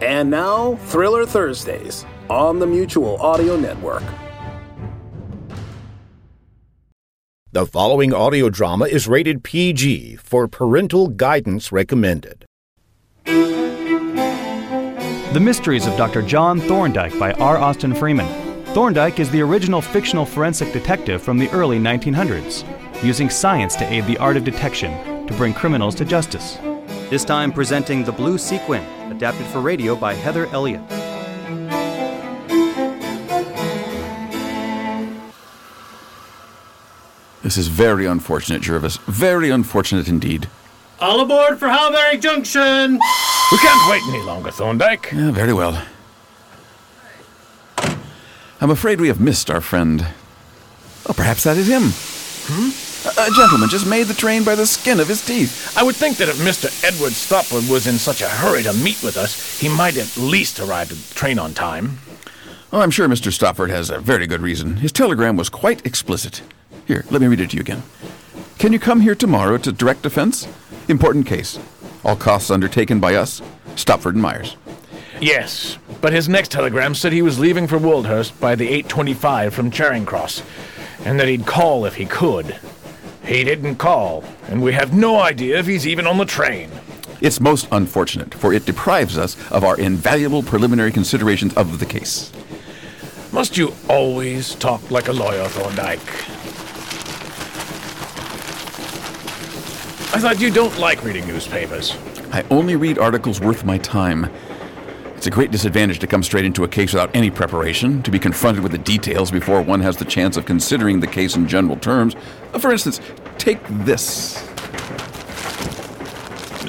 And now, Thriller Thursdays on the Mutual Audio Network. The following audio drama is rated PG for parental guidance recommended. The Mysteries of Dr. John Thorndyke by R. Austin Freeman. Thorndyke is the original fictional forensic detective from the early 1900s, using science to aid the art of detection to bring criminals to justice. This time presenting The Blue Sequin, adapted for radio by Heather Elliott. This is very unfortunate, Jervis. Very unfortunate indeed. All aboard for Halbury Junction! We can't wait any longer, Thorndyke. Yeah, very well. I'm afraid we have missed our friend. Oh, perhaps that is him. Hmm? A, gentleman just made the train by the skin of his teeth. I would think that if Mr. Edward Stopford was in such a hurry to meet with us, he might at least arrive at the train on time. Oh, I'm sure Mr. Stopford has a very good reason. His telegram was quite explicit. Here, let me read it to you again. Can you come here tomorrow to direct defense? Important case. All costs undertaken by us, Stopford and Myers. Yes, but his next telegram said he was leaving for Woldhurst by the 825 from Charing Cross, and that he'd call if he could. He didn't call, and we have no idea if he's even on the train. It's most unfortunate, for it deprives us of our invaluable preliminary considerations of the case. Must you always talk like a lawyer, Thorndyke? I thought you don't like reading newspapers. I only read articles worth my time. It's a great disadvantage to come straight into a case without any preparation, to be confronted with the details before one has the chance of considering the case in general terms. Uh, for instance, take this.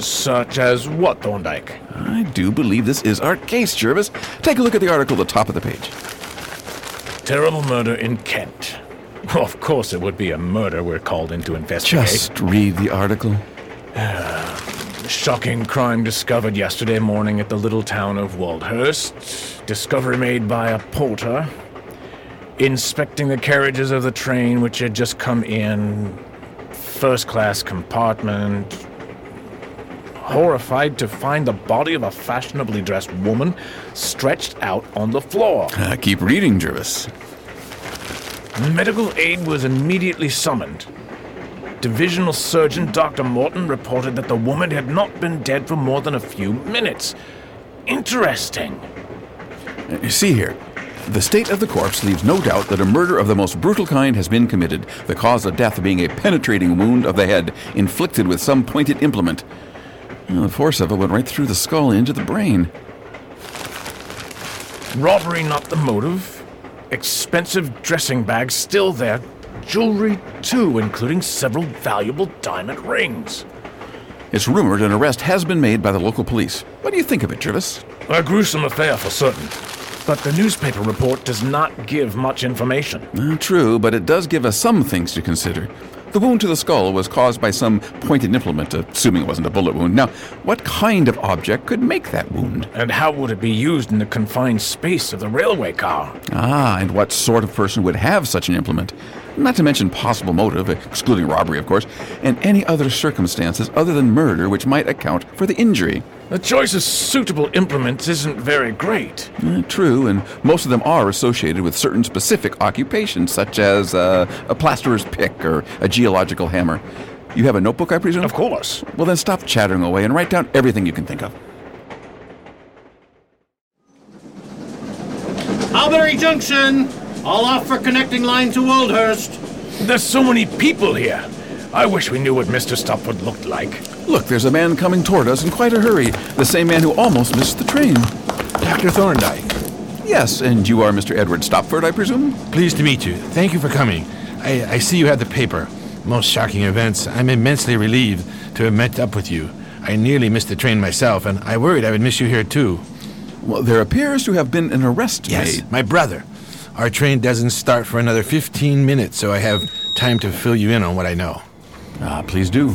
Such as what, Thorndyke? I do believe this is our case, Jervis. Take a look at the article at the top of the page. Terrible murder in Kent. Well, of course, it would be a murder we're called in to investigate. Just read the article. Ah. Shocking crime discovered yesterday morning at the little town of Woldhurst. Discovery made by a porter. Inspecting the carriages of the train which had just come in. First class compartment. Horrified to find the body of a fashionably dressed woman stretched out on the floor. Uh, keep reading, Jervis. Medical aid was immediately summoned. Divisional Surgeon Dr. Morton reported that the woman had not been dead for more than a few minutes. Interesting. See here. The state of the corpse leaves no doubt that a murder of the most brutal kind has been committed, the cause of death being a penetrating wound of the head inflicted with some pointed implement. The force of it went right through the skull into the brain. Robbery not the motive. Expensive dressing bags still there. Jewelry, too, including several valuable diamond rings. It's rumored an arrest has been made by the local police. What do you think of it, Jervis? A gruesome affair for certain. But the newspaper report does not give much information. Uh, true, but it does give us some things to consider. The wound to the skull was caused by some pointed implement, assuming it wasn't a bullet wound. Now, what kind of object could make that wound? And how would it be used in the confined space of the railway car? Ah, and what sort of person would have such an implement? Not to mention possible motive, excluding robbery, of course, and any other circumstances other than murder which might account for the injury. The choice of suitable implements isn't very great. Uh, true, and most of them are associated with certain specific occupations, such as uh, a plasterer's pick or a geological hammer. You have a notebook, I presume? Of course. Well, then stop chattering away and write down everything you can think of. Halbury Junction! All off for connecting line to Woldhurst. There's so many people here. I wish we knew what Mr. Stopford looked like. Look, there's a man coming toward us in quite a hurry. The same man who almost missed the train. Dr. Thorndyke. Yes, and you are Mr. Edward Stopford, I presume? Pleased to meet you. Thank you for coming. I, I see you had the paper. Most shocking events. I'm immensely relieved to have met up with you. I nearly missed the train myself, and I worried I would miss you here too. Well, there appears to have been an arrest Yes, made. my brother. Our train doesn't start for another 15 minutes, so I have time to fill you in on what I know. Ah, please do.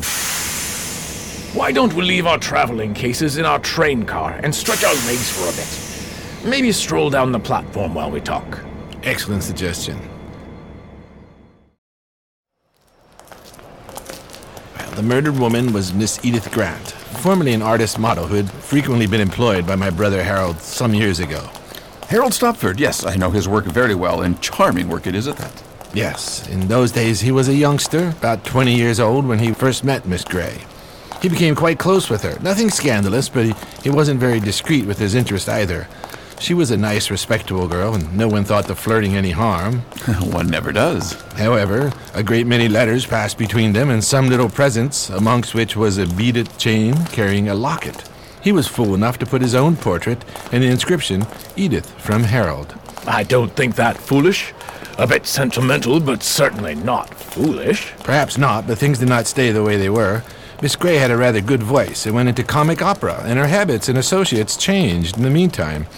Why don't we leave our traveling cases in our train car and stretch our legs for a bit? Maybe stroll down the platform while we talk. Excellent suggestion. Well, the murdered woman was Miss Edith Grant, formerly an artist model who had frequently been employed by my brother Harold some years ago. Harold Stopford, yes, I know his work very well, and charming work it is at that. Yes, in those days he was a youngster, about 20 years old when he first met Miss Gray. He became quite close with her. Nothing scandalous, but he, he wasn't very discreet with his interest either. She was a nice, respectable girl, and no one thought the flirting any harm. One never does. However, a great many letters passed between them and some little presents, amongst which was a beaded chain carrying a locket. He was fool enough to put his own portrait and the inscription, Edith from Harold. I don't think that foolish. A bit sentimental, but certainly not foolish. Perhaps not, but things did not stay the way they were. Miss Gray had a rather good voice and went into comic opera, and her habits and associates changed in the meantime.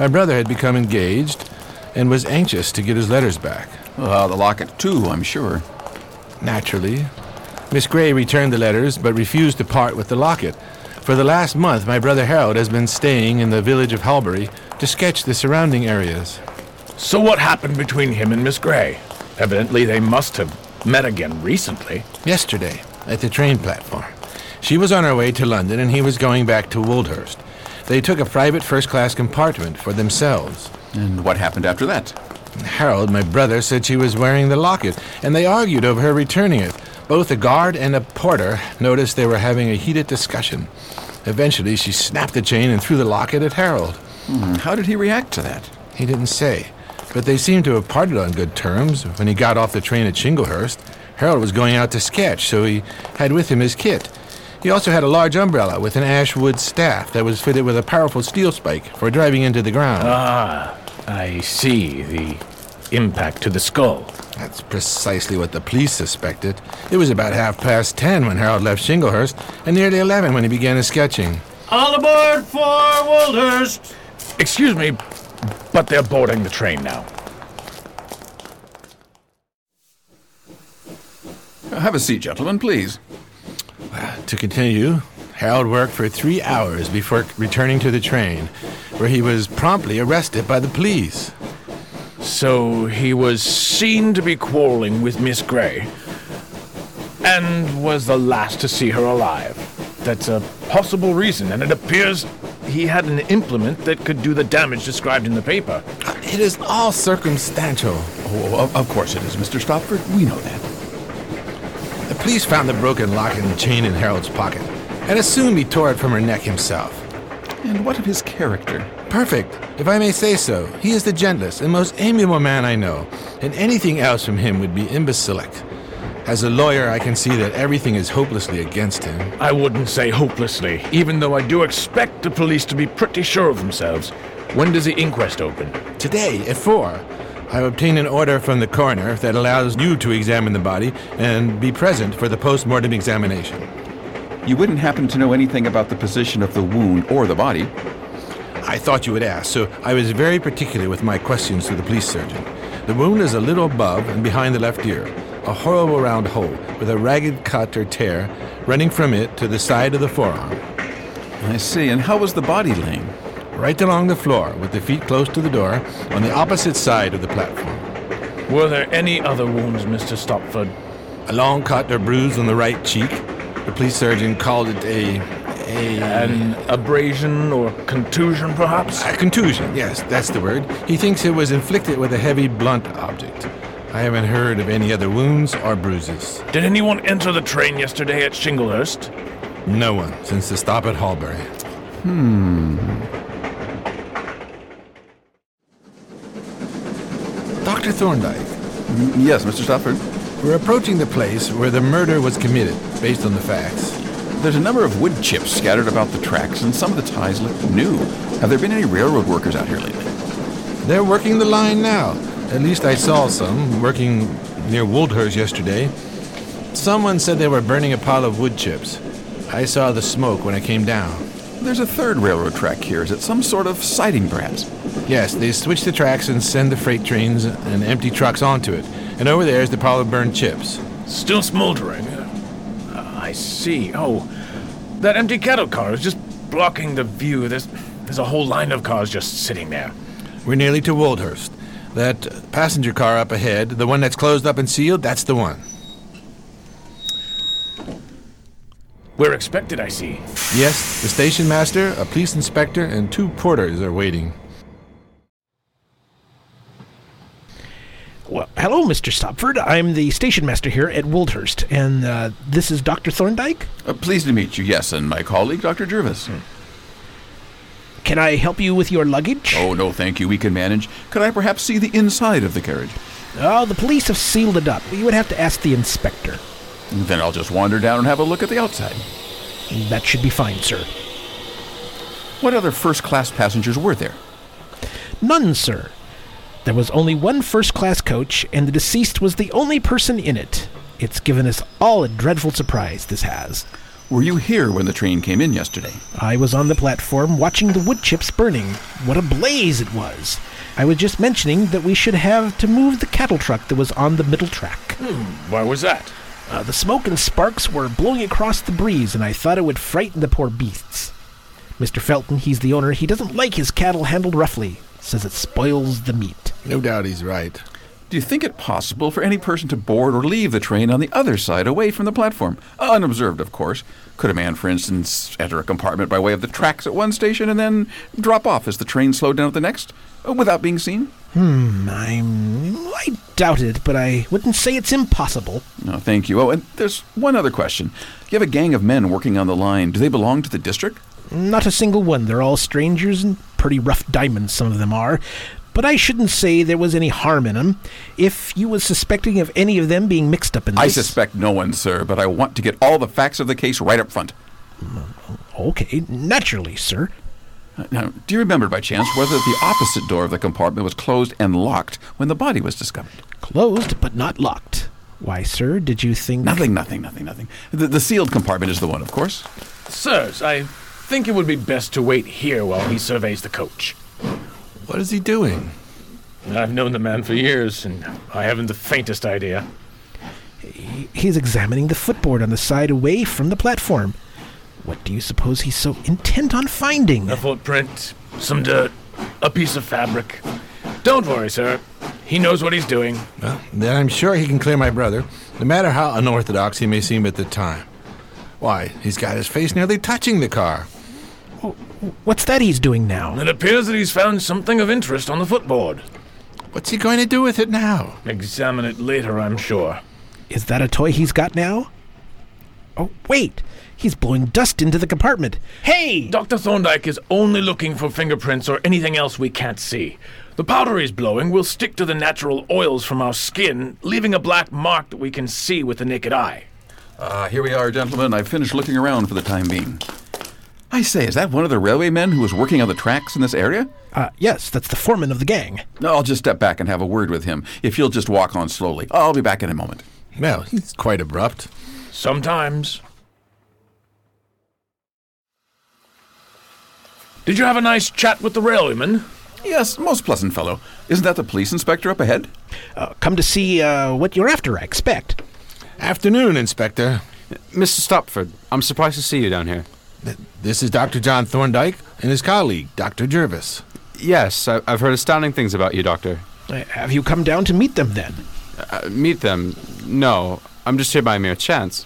My brother had become engaged and was anxious to get his letters back. Well, the locket, too, I'm sure. Naturally. Miss Gray returned the letters, but refused to part with the locket. For the last month, my brother Harold has been staying in the village of Halbury to sketch the surrounding areas. So what happened between him and Miss Gray? Evidently, they must have met again recently. Yesterday, at the train platform. She was on her way to London, and he was going back to Woldhurst. They took a private first class compartment for themselves. And what happened after that? Harold, my brother, said she was wearing the locket, and they argued over her returning it. Both a guard and a porter noticed they were having a heated discussion. Eventually, she snapped the chain and threw the locket at Harold. Hmm, how did he react to that? He didn't say, but they seemed to have parted on good terms. When he got off the train at Shinglehurst, Harold was going out to sketch, so he had with him his kit. He also had a large umbrella with an ash wood staff that was fitted with a powerful steel spike for driving into the ground. Ah, I see. The impact to the skull. That's precisely what the police suspected. It was about half past ten when Harold left Shinglehurst, and nearly eleven when he began his sketching. All aboard for Woldhurst! Excuse me, but they're boarding the train now. Have a seat, gentlemen, please. To continue, Harold worked for three hours before returning to the train, where he was promptly arrested by the police. So he was seen to be quarreling with Miss Gray, and was the last to see her alive. That's a possible reason, and it appears he had an implement that could do the damage described in the paper. It is all circumstantial. Oh, of, of course it is, Mr. Stopford. We know that. The police found the broken lock and chain in Harold's pocket, and assumed he tore it from her neck himself. And what of his character? Perfect, if I may say so. He is the gentlest and most amiable man I know, and anything else from him would be imbecilic. As a lawyer, I can see that everything is hopelessly against him. I wouldn't say hopelessly, even though I do expect the police to be pretty sure of themselves. When does the inquest open? Today, at four, I've obtained an order from the coroner that allows you to examine the body and be present for the post-mortem examination. You wouldn't happen to know anything about the position of the wound or the body. I thought you would ask, so I was very particular with my questions to the police surgeon. The wound is a little above and behind the left ear, a horrible round hole with a ragged cut or tear running from it to the side of the forearm. I see. And how was the body laying? Right along the floor, with the feet close to the door, on the opposite side of the platform. Were there any other wounds, Mr. Stopford? A long cut or bruise on the right cheek. The police surgeon called it a. a. An abrasion or contusion, perhaps? A contusion, yes, that's the word. He thinks it was inflicted with a heavy, blunt object. I haven't heard of any other wounds or bruises. Did anyone enter the train yesterday at Shinglehurst? No one since the stop at Halbury. Hmm. Dr. Thorndyke, Mm, Yes, Mr. Stopford. we're approaching the place where the murder was committed, based on the facts. There's a number of wood chips scattered about the tracks, and some of the ties look new. Have there been any railroad workers out here lately? They're working the line now. At least I saw some working near Woldhurst yesterday. Someone said they were burning a pile of wood chips. I saw the smoke when I came down. There's a third railroad track here. Is it some sort of siding, perhaps? Yes, they switch the tracks and send the freight trains and empty trucks onto it. And over there is the pile of burned chips. Still smoldering. Uh, I see. Oh, that empty cattle car is just blocking the view. There's, there's a whole line of cars just sitting there. We're nearly to Woldhurst. That passenger car up ahead, the one that's closed up and sealed, that's the one. We're expected, I see. Yes, the station master, a police inspector, and two porters are waiting. Well, hello, Mr. Stopford. I'm the station master here at Woldhurst, and uh, this is Dr. Thorndyke. Uh, pleased to meet you, yes, and my colleague, Dr. Jervis. Can I help you with your luggage? Oh, no, thank you. We can manage. Could I perhaps see the inside of the carriage? Oh, the police have sealed it up. You would have to ask the inspector. Then I'll just wander down and have a look at the outside. That should be fine, sir. What other first class passengers were there? None, sir. There was only one first class coach, and the deceased was the only person in it. It's given us all a dreadful surprise, this has. Were you here when the train came in yesterday? I was on the platform watching the wood chips burning. What a blaze it was! I was just mentioning that we should have to move the cattle truck that was on the middle track. Why was that? Uh, the smoke and sparks were blowing across the breeze, and I thought it would frighten the poor beasts. Mr. Felton, he's the owner, he doesn't like his cattle handled roughly. Says it spoils the meat. No doubt he's right. Do you think it possible for any person to board or leave the train on the other side, away from the platform? Unobserved, of course. Could a man, for instance, enter a compartment by way of the tracks at one station and then drop off as the train slowed down at the next, without being seen? Hmm, I'm. I doubt it, but I wouldn't say it's impossible. No, thank you. Oh, and there's one other question. You have a gang of men working on the line. Do they belong to the district? Not a single one. They're all strangers and pretty rough diamonds, some of them are. But I shouldn't say there was any harm in 'em. If you was suspecting of any of them being mixed up in this... I suspect no one, sir, but I want to get all the facts of the case right up front. Mm, okay, naturally, sir. Now, do you remember by chance whether the opposite door of the compartment was closed and locked when the body was discovered? Closed, but not locked. Why, sir, did you think... Nothing, nothing, nothing, nothing. The, the sealed compartment is the one, of course. Sirs, I think it would be best to wait here while he surveys the coach. What is he doing? I've known the man for years, and I haven't the faintest idea. He- He's examining the footboard on the side away from the platform. What do you suppose he's so intent on finding? A footprint, some dirt, a piece of fabric. Don't worry, sir. He knows what he's doing. Well, then I'm sure he can clear my brother, no matter how unorthodox he may seem at the time. Why, he's got his face nearly touching the car. What's that he's doing now? It appears that he's found something of interest on the footboard. What's he going to do with it now? Examine it later, I'm sure. Is that a toy he's got now? Oh, wait! He's blowing dust into the compartment. Hey! Dr. Thorndyke is only looking for fingerprints or anything else we can't see. The powder he's blowing will stick to the natural oils from our skin, leaving a black mark that we can see with the naked eye. Ah, here we are, gentlemen. I've finished looking around for the time being. I say, is that one of the railway men who was working on the tracks in this area? Uh, yes, that's the foreman of the gang. No, I'll just step back and have a word with him. If you'll just walk on slowly, I'll be back in a moment. Well, he's quite abrupt. Sometimes. Did you have a nice chat with the railwayman? Yes, most pleasant fellow. Isn't that the police inspector up ahead? Uh, come to see uh, what you're after, I expect. Afternoon, Inspector. Mr. Stopford, I'm surprised to see you down here. This is Dr. John Thorndyke and his colleague, Dr. Jervis. Yes, I- I've heard astounding things about you, Doctor. Uh, have you come down to meet them then? Uh, meet them? No, I'm just here by mere chance.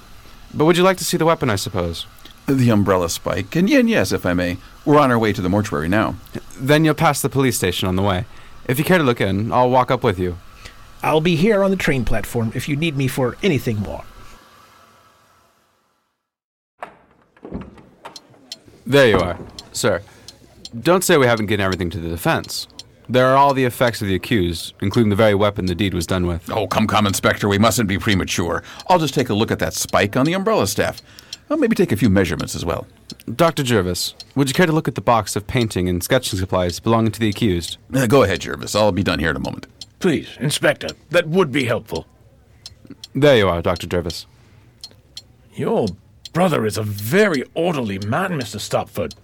But would you like to see the weapon, I suppose? The umbrella spike. And yen, yes, if I may. We're on our way to the mortuary now. Then you'll pass the police station on the way. If you care to look in, I'll walk up with you. I'll be here on the train platform if you need me for anything more. There you are. Sir, don't say we haven't given everything to the defense. There are all the effects of the accused, including the very weapon the deed was done with. Oh, come, come, Inspector. We mustn't be premature. I'll just take a look at that spike on the umbrella staff. Well, maybe take a few measurements as well. Dr. Jervis, would you care to look at the box of painting and sketching supplies belonging to the accused? Uh, go ahead, Jervis. I'll be done here in a moment. Please, Inspector, that would be helpful. There you are, Dr. Jervis. Your brother is a very orderly man, Mr. Stopford.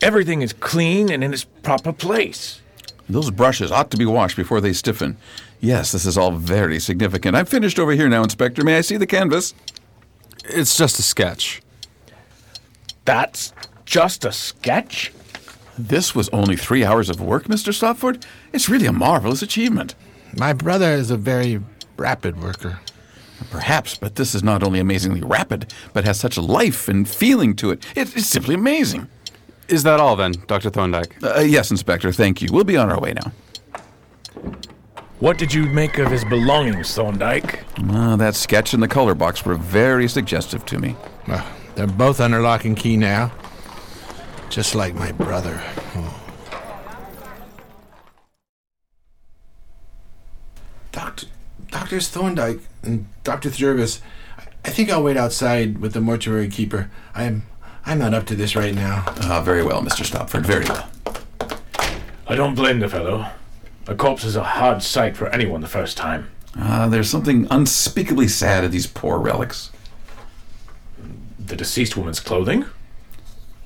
Everything is clean and in its proper place. Those brushes ought to be washed before they stiffen. Yes, this is all very significant. I'm finished over here now, Inspector. May I see the canvas? It's just a sketch. That's just a sketch? This was only three hours of work, Mr. Stopford. It's really a marvelous achievement. My brother is a very rapid worker. Perhaps, but this is not only amazingly rapid, but has such life and feeling to it. It- it's simply amazing. Is that all then, Dr. Thorndyke? Uh, yes, Inspector, thank you. We'll be on our way now. What did you make of his belongings, Thorndyke? Uh, that sketch and the color box were very suggestive to me. Well, they're both under lock and key now. Just like my brother. Doctor, Doctors Thorndyke and Dr. Jervis, I think I'll wait outside with the mortuary keeper. I'm I'm not up to this right now. Ah, very well, Mr. Stopford, very well. I don't blame the fellow. A corpse is a hard sight for anyone the first time. Ah, there's something unspeakably sad in these poor relics. The deceased woman's clothing?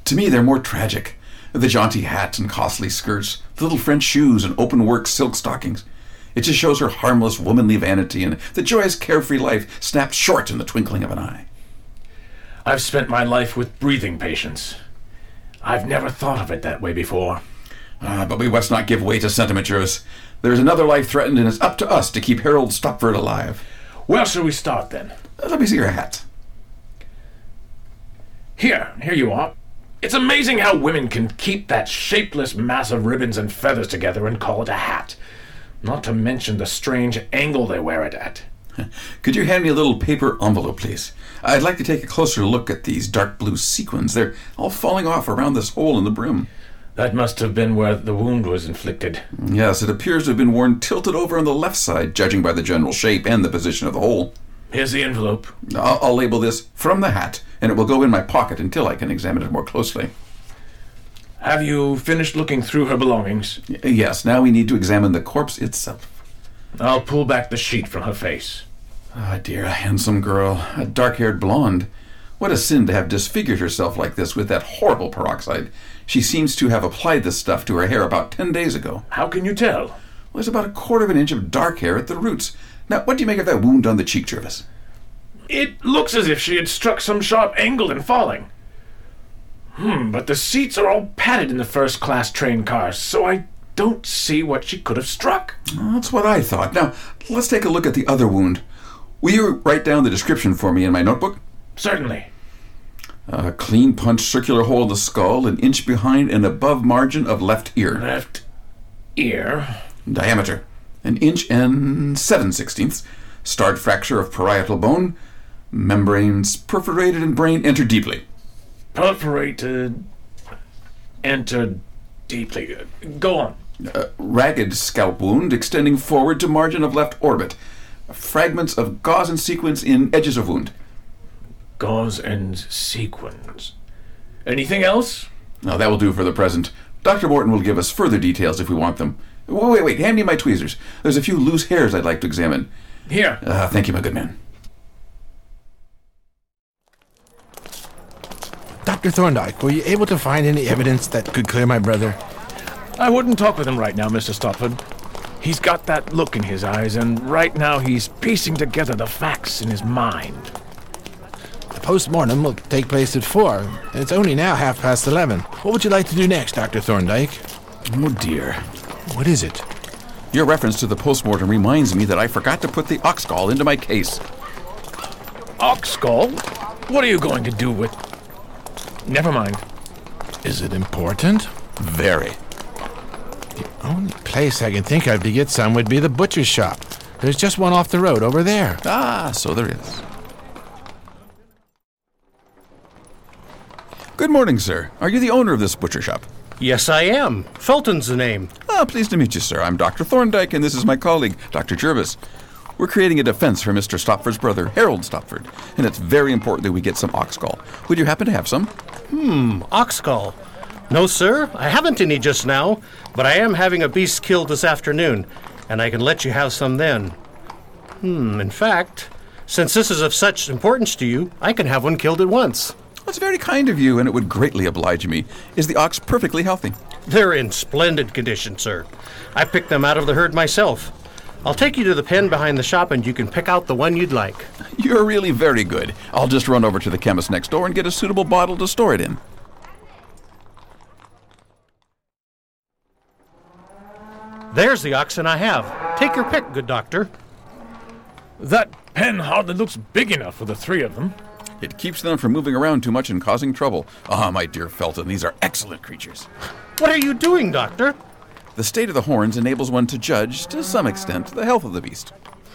To me, they're more tragic. The jaunty hat and costly skirts, the little French shoes and open work silk stockings. It just shows her harmless womanly vanity and the joyous carefree life snapped short in the twinkling of an eye. I've spent my life with breathing patients. I've never thought of it that way before. Ah, but we must not give way to sentiment, Jervis. There is another life threatened, and it's up to us to keep Harold Stopford alive. Where shall we start then? Let me see your hat. Here, here you are. It's amazing how women can keep that shapeless mass of ribbons and feathers together and call it a hat. Not to mention the strange angle they wear it at. Could you hand me a little paper envelope, please? I'd like to take a closer look at these dark blue sequins. They're all falling off around this hole in the brim. That must have been where the wound was inflicted. Yes, it appears to have been worn tilted over on the left side, judging by the general shape and the position of the hole. Here's the envelope. I'll, I'll label this from the hat, and it will go in my pocket until I can examine it more closely. Have you finished looking through her belongings? Y- Yes, now we need to examine the corpse itself. I'll pull back the sheet from her face. Ah, dear, a handsome girl, a dark haired blonde. What a sin to have disfigured herself like this with that horrible peroxide. She seems to have applied this stuff to her hair about ten days ago. How can you tell? Well, there's about a quarter of an inch of dark hair at the roots. Now, what do you make of that wound on the cheek, Jervis? It looks as if she had struck some sharp angle in falling. Hmm, but the seats are all padded in the first class train cars, so I don't see what she could have struck. That's what I thought. Now, let's take a look at the other wound. Will you write down the description for me in my notebook? Certainly. A clean punched circular hole in the skull, an inch behind and above margin of left ear. Left ear. Diameter, an inch and seven sixteenths. Starred fracture of parietal bone. Membranes perforated and brain entered deeply. Perforated. Entered deeply. Go on. A ragged scalp wound extending forward to margin of left orbit. Fragments of gauze and sequins in edges of wound. Gauze and sequins. Anything else? Now that will do for the present. Dr. Morton will give us further details if we want them. Wait, wait, wait. Hand me my tweezers. There's a few loose hairs I'd like to examine. Here. Uh, thank you, my good man. Dr. Thorndyke, were you able to find any evidence that could clear my brother? I wouldn't talk with him right now, Mr. Stopford. He's got that look in his eyes, and right now he's piecing together the facts in his mind. The post-mortem will take place at 4, and it's only now half past 11. What would you like to do next, Dr. Thorndyke? Oh, dear. What is it? Your reference to the postmortem reminds me that I forgot to put the ox gall into my case. Ox skull? What are you going to do with. Never mind. Is it important? Very. The only place I can think of to get some would be the butcher's shop. There's just one off the road over there. Ah, so there is. Good morning, sir. Are you the owner of this butcher shop? Yes, I am. Felton's the name. Ah, pleased to meet you, sir. I'm Dr. Thorndyke, and this is my colleague, Dr. Jervis. We're creating a defense for Mr. Stopford's brother, Harold Stopford, and it's very important that we get some ox gall. Would you happen to have some? Hmm, oxgall. No, sir, I haven't any just now, but I am having a beast killed this afternoon, and I can let you have some then. Hmm, in fact, since this is of such importance to you, I can have one killed at once. That's very kind of you, and it would greatly oblige me. Is the ox perfectly healthy? They're in splendid condition, sir. I picked them out of the herd myself. I'll take you to the pen behind the shop and you can pick out the one you'd like. You're really very good. I'll just run over to the chemist next door and get a suitable bottle to store it in. There's the oxen I have. Take your pick, good doctor. That pen hardly looks big enough for the three of them. It keeps them from moving around too much and causing trouble. Ah, my dear Felton, these are excellent creatures. What are you doing, Doctor? The state of the horns enables one to judge, to some extent, the health of the beast.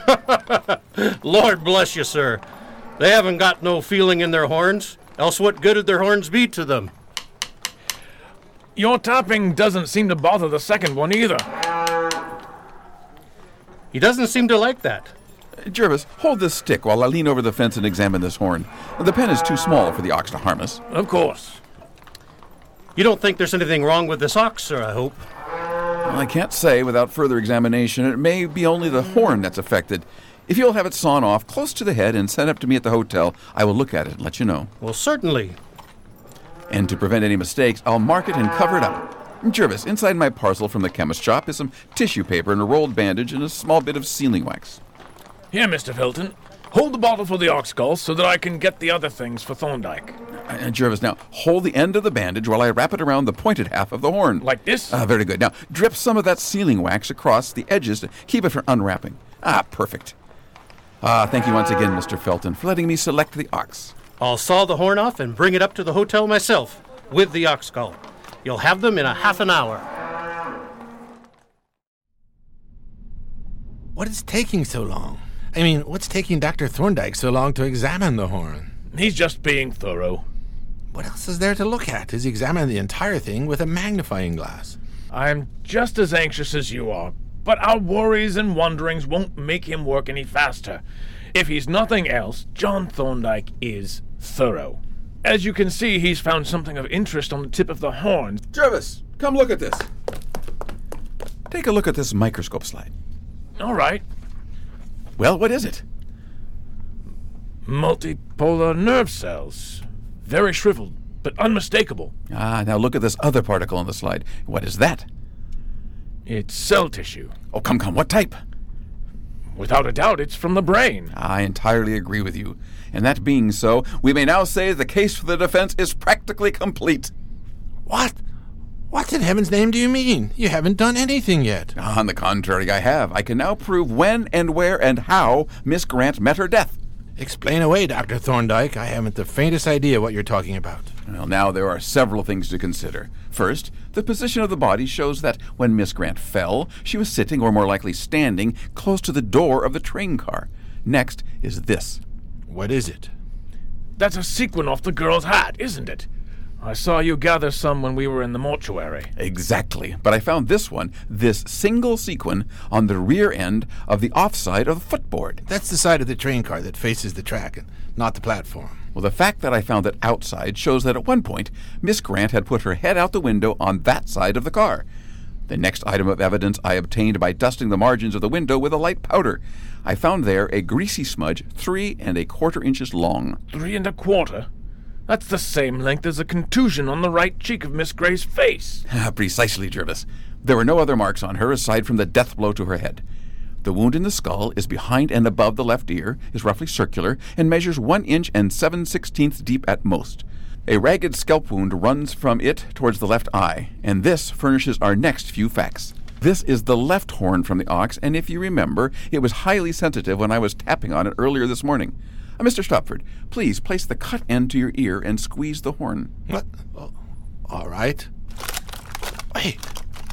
Lord bless you, sir. They haven't got no feeling in their horns, else what good'd their horns be to them? Your tapping doesn't seem to bother the second one either. He doesn't seem to like that. Jervis, hold this stick while I lean over the fence and examine this horn. The pen is too small for the ox to harm us. Of course. You don't think there's anything wrong with this ox, sir, I hope? Well, I can't say without further examination. It may be only the horn that's affected. If you'll have it sawn off close to the head and sent up to me at the hotel, I will look at it and let you know. Well, certainly. And to prevent any mistakes, I'll mark it and cover it up. Jervis, inside my parcel from the chemist shop is some tissue paper and a rolled bandage and a small bit of sealing wax. Here, Mr. Felton. Hold the bottle for the ox gall so that I can get the other things for Thorndyke. Uh, Jervis, now hold the end of the bandage while I wrap it around the pointed half of the horn. Like this? Ah, very good. Now drip some of that sealing wax across the edges to keep it from unwrapping. Ah, perfect. Ah, thank you once again, Mr. Felton, for letting me select the ox. I'll saw the horn off and bring it up to the hotel myself with the ox gall. You'll have them in a half an hour. What is taking so long? I mean, what's taking Dr. Thorndyke so long to examine the horn? He's just being thorough. What else is there to look at? He's examining the entire thing with a magnifying glass. I'm just as anxious as you are, but our worries and wonderings won't make him work any faster. If he's nothing else, John Thorndyke is thorough. As you can see, he's found something of interest on the tip of the horn. Jervis, come look at this. Take a look at this microscope slide. All right. Well, what is it? Multipolar nerve cells. Very shriveled, but unmistakable. Ah, now look at this other particle on the slide. What is that? It's cell tissue. Oh, come, come. What type? Without a doubt, it's from the brain. I entirely agree with you. And that being so, we may now say the case for the defense is practically complete. What? What in heaven's name do you mean? You haven't done anything yet. Ah, on the contrary, I have. I can now prove when and where and how Miss Grant met her death. Explain away, Dr. Thorndyke. I haven't the faintest idea what you're talking about. Well, now there are several things to consider. First, the position of the body shows that when Miss Grant fell, she was sitting, or more likely standing, close to the door of the train car. Next is this. What is it? That's a sequin off the girl's hat, isn't it? I saw you gather some when we were in the mortuary. Exactly. But I found this one, this single sequin, on the rear end of the offside of the footboard. That's the side of the train car that faces the track and not the platform. Well, the fact that I found it outside shows that at one point Miss Grant had put her head out the window on that side of the car. The next item of evidence I obtained by dusting the margins of the window with a light powder. I found there a greasy smudge three and a quarter inches long. Three and a quarter? That's the same length as a contusion on the right cheek of Miss Gray's face. Ah, precisely, Jervis. There were no other marks on her aside from the death blow to her head. The wound in the skull is behind and above the left ear, is roughly circular, and measures one inch and seven sixteenths deep at most. A ragged scalp wound runs from it towards the left eye, and this furnishes our next few facts. This is the left horn from the ox, and if you remember, it was highly sensitive when I was tapping on it earlier this morning. Uh, Mr. Stopford, please place the cut end to your ear and squeeze the horn. What? Oh, all right. Hey,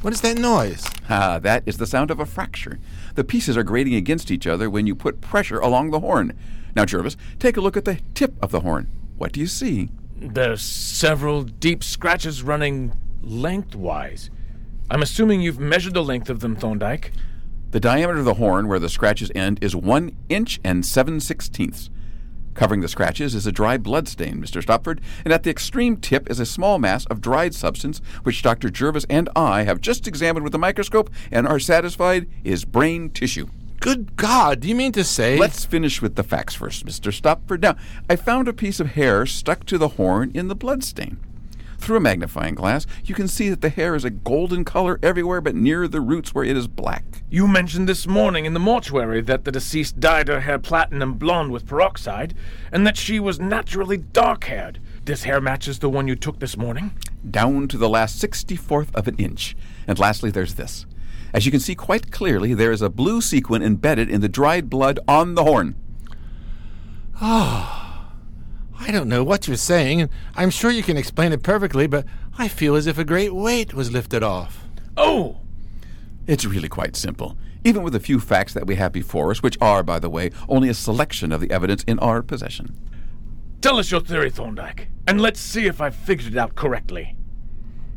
what is that noise? Ah, that is the sound of a fracture. The pieces are grating against each other when you put pressure along the horn. Now, Jervis, take a look at the tip of the horn. What do you see? There's several deep scratches running lengthwise. I'm assuming you've measured the length of them, Thorndyke. The diameter of the horn where the scratches end is one inch and seven sixteenths. Covering the scratches is a dry blood stain, Mr. Stopford, and at the extreme tip is a small mass of dried substance which Dr. Jervis and I have just examined with the microscope and are satisfied is brain tissue. Good God, do you mean to say? Let's finish with the facts first, Mr. Stopford. Now, I found a piece of hair stuck to the horn in the bloodstain. Through a magnifying glass, you can see that the hair is a golden color everywhere but near the roots where it is black. You mentioned this morning in the mortuary that the deceased dyed her hair platinum blonde with peroxide, and that she was naturally dark haired. This hair matches the one you took this morning? Down to the last 64th of an inch. And lastly, there's this. As you can see quite clearly, there is a blue sequin embedded in the dried blood on the horn. Oh, I don't know what you're saying, and I'm sure you can explain it perfectly, but I feel as if a great weight was lifted off. Oh! It's really quite simple. Even with the few facts that we have before us, which are, by the way, only a selection of the evidence in our possession. Tell us your theory, Thorndyke, and let's see if I've figured it out correctly.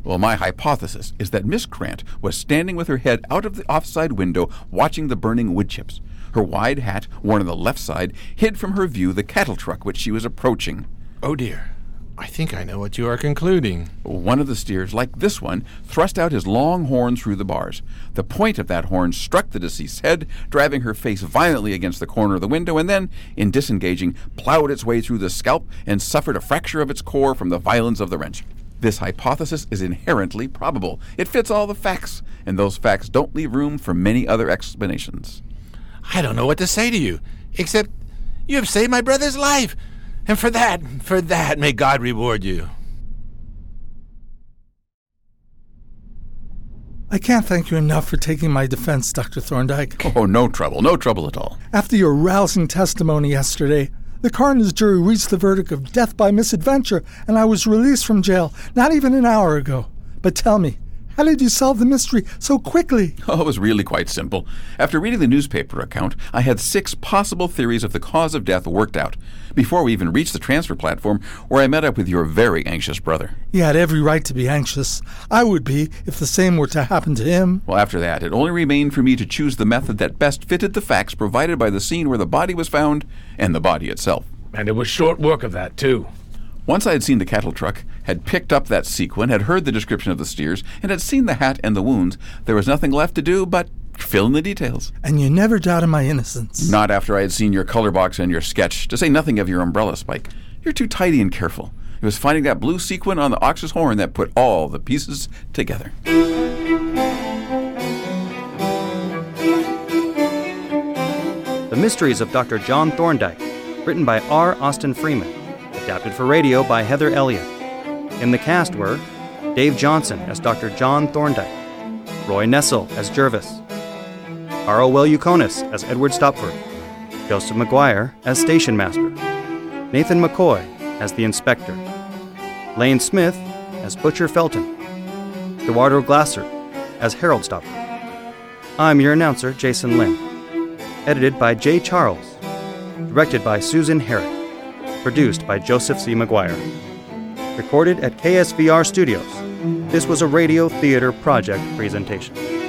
Well, my hypothesis is that Miss Grant was standing with her head out of the offside window watching the burning wood chips. Her wide hat, worn on the left side, hid from her view the cattle truck which she was approaching. Oh dear. I think I know what you are concluding. One of the steers, like this one, thrust out his long horn through the bars. The point of that horn struck the deceased's head, driving her face violently against the corner of the window, and then, in disengaging, plowed its way through the scalp and suffered a fracture of its core from the violence of the wrench. This hypothesis is inherently probable. It fits all the facts, and those facts don't leave room for many other explanations. I don't know what to say to you, except you have saved my brother's life. And for that, for that, may God reward you. I can't thank you enough for taking my defense, Dr. Thorndyke. Oh, no trouble, no trouble at all. After your rousing testimony yesterday, the coroner's jury reached the verdict of death by misadventure, and I was released from jail not even an hour ago. But tell me, how did you solve the mystery so quickly? Oh, it was really quite simple. After reading the newspaper account, I had six possible theories of the cause of death worked out before we even reached the transfer platform where I met up with your very anxious brother. He had every right to be anxious. I would be if the same were to happen to him. Well, after that, it only remained for me to choose the method that best fitted the facts provided by the scene where the body was found and the body itself. And it was short work of that, too. Once I had seen the cattle truck, had picked up that sequin, had heard the description of the steers, and had seen the hat and the wounds, there was nothing left to do but fill in the details. And you never doubted my innocence. Not after I had seen your color box and your sketch, to say nothing of your umbrella spike. You're too tidy and careful. It was finding that blue sequin on the ox's horn that put all the pieces together. The Mysteries of Dr. John Thorndyke, written by R. Austin Freeman, adapted for radio by Heather Elliott. In the cast were Dave Johnson as Dr. John Thorndyke, Roy Nessel as Jervis, R.O. Yukonis as Edward Stopford, Joseph McGuire as Station Master, Nathan McCoy as the Inspector, Lane Smith as Butcher Felton, Eduardo Glasser as Harold Stopford. I'm your announcer, Jason Lynn. Edited by Jay Charles. Directed by Susan Herrick. Produced by Joseph C. McGuire. Recorded at KSVR Studios. This was a Radio Theater Project presentation.